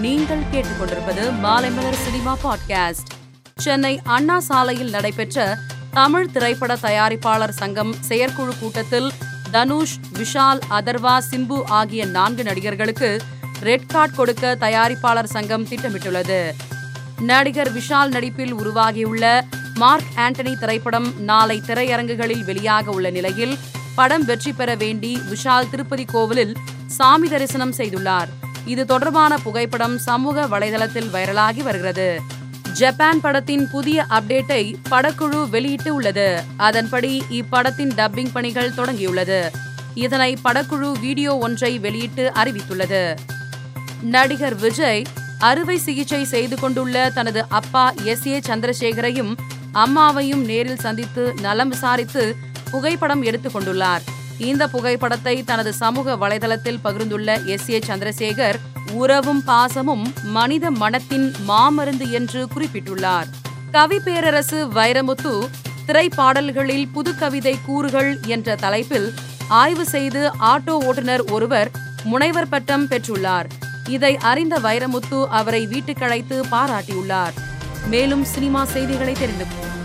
நீங்கள் கேட்டுக்கொண்டிருப்பது Maalaimalar cinema podcast. Chennai அண்ணா சாலையில் நடைபெற்ற தமிழ் திரைப்பட தயாரிப்பாளர் சங்கம் செயற்குழு கூட்டத்தில் தனுஷ் விஷால் அதர்வா சிம்பு ஆகிய நான்கு நடிகர்களுக்கு ரெட் கார்டு கொடுக்க தயாரிப்பாளர் சங்கம் திட்டமிட்டுள்ளது. நடிகர் விஷால் நடிப்பில் உருவாகியுள்ள மார்க் ஆண்டனி திரைப்படம் நாளை திரையரங்குகளில் வெளியாக உள்ள நிலையில் படம் வெற்றி பெற வேண்டி விஷால் திருப்பதி கோவிலில் சாமி தரிசனம் செய்துள்ளார். இது தொடர்பான புகைப்படம் சமூக வலைதளத்தில் வைரலாகி வருகிறது. ஜப்பான் படத்தின் புதிய அப்டேட்டை படக்குழு வெளியிட்டு உள்ளது. அதன்படி இப்படத்தின் டப்பிங் பணிகள் தொடங்கியுள்ளது. இதனை படக்குழு வீடியோ ஒன்றை வெளியிட்டு அறிவித்துள்ளது. நடிகர் விஜய் அறுவை சிகிச்சை செய்து கொண்டுள்ள தனது அப்பா எஸ். ஏ. சந்திரசேகரையும் அம்மாவையும் நேரில் சந்தித்து நலம் விசாரித்து புகைப்படம் எடுத்துக் கொண்டுள்ளார். இந்த புகைப்படத்தை தனது சமூக வலைதளத்தில் பகிர்ந்துள்ள எஸ். ஏ. சந்திரசேகர் உறவும் பாசமும் மனித மனத்தின் மாமருந்து என்று குறிப்பிட்டுள்ளார். கவி பேரரசு வைரமுத்து திரைப்பாடல்களில் புதுக்கவிதை கூறுகள் என்ற தலைப்பில் ஆய்வு செய்து ஆட்டோ ஓட்டுநர் ஒருவர் முனைவர் பட்டம் பெற்றுள்ளார். இதை அறிந்த வைரமுத்து அவரை வீட்டுக்கழைத்து பாராட்டியுள்ளார். மேலும் சினிமா செய்திகளை தெரிந்து கொள்ளுங்கள்.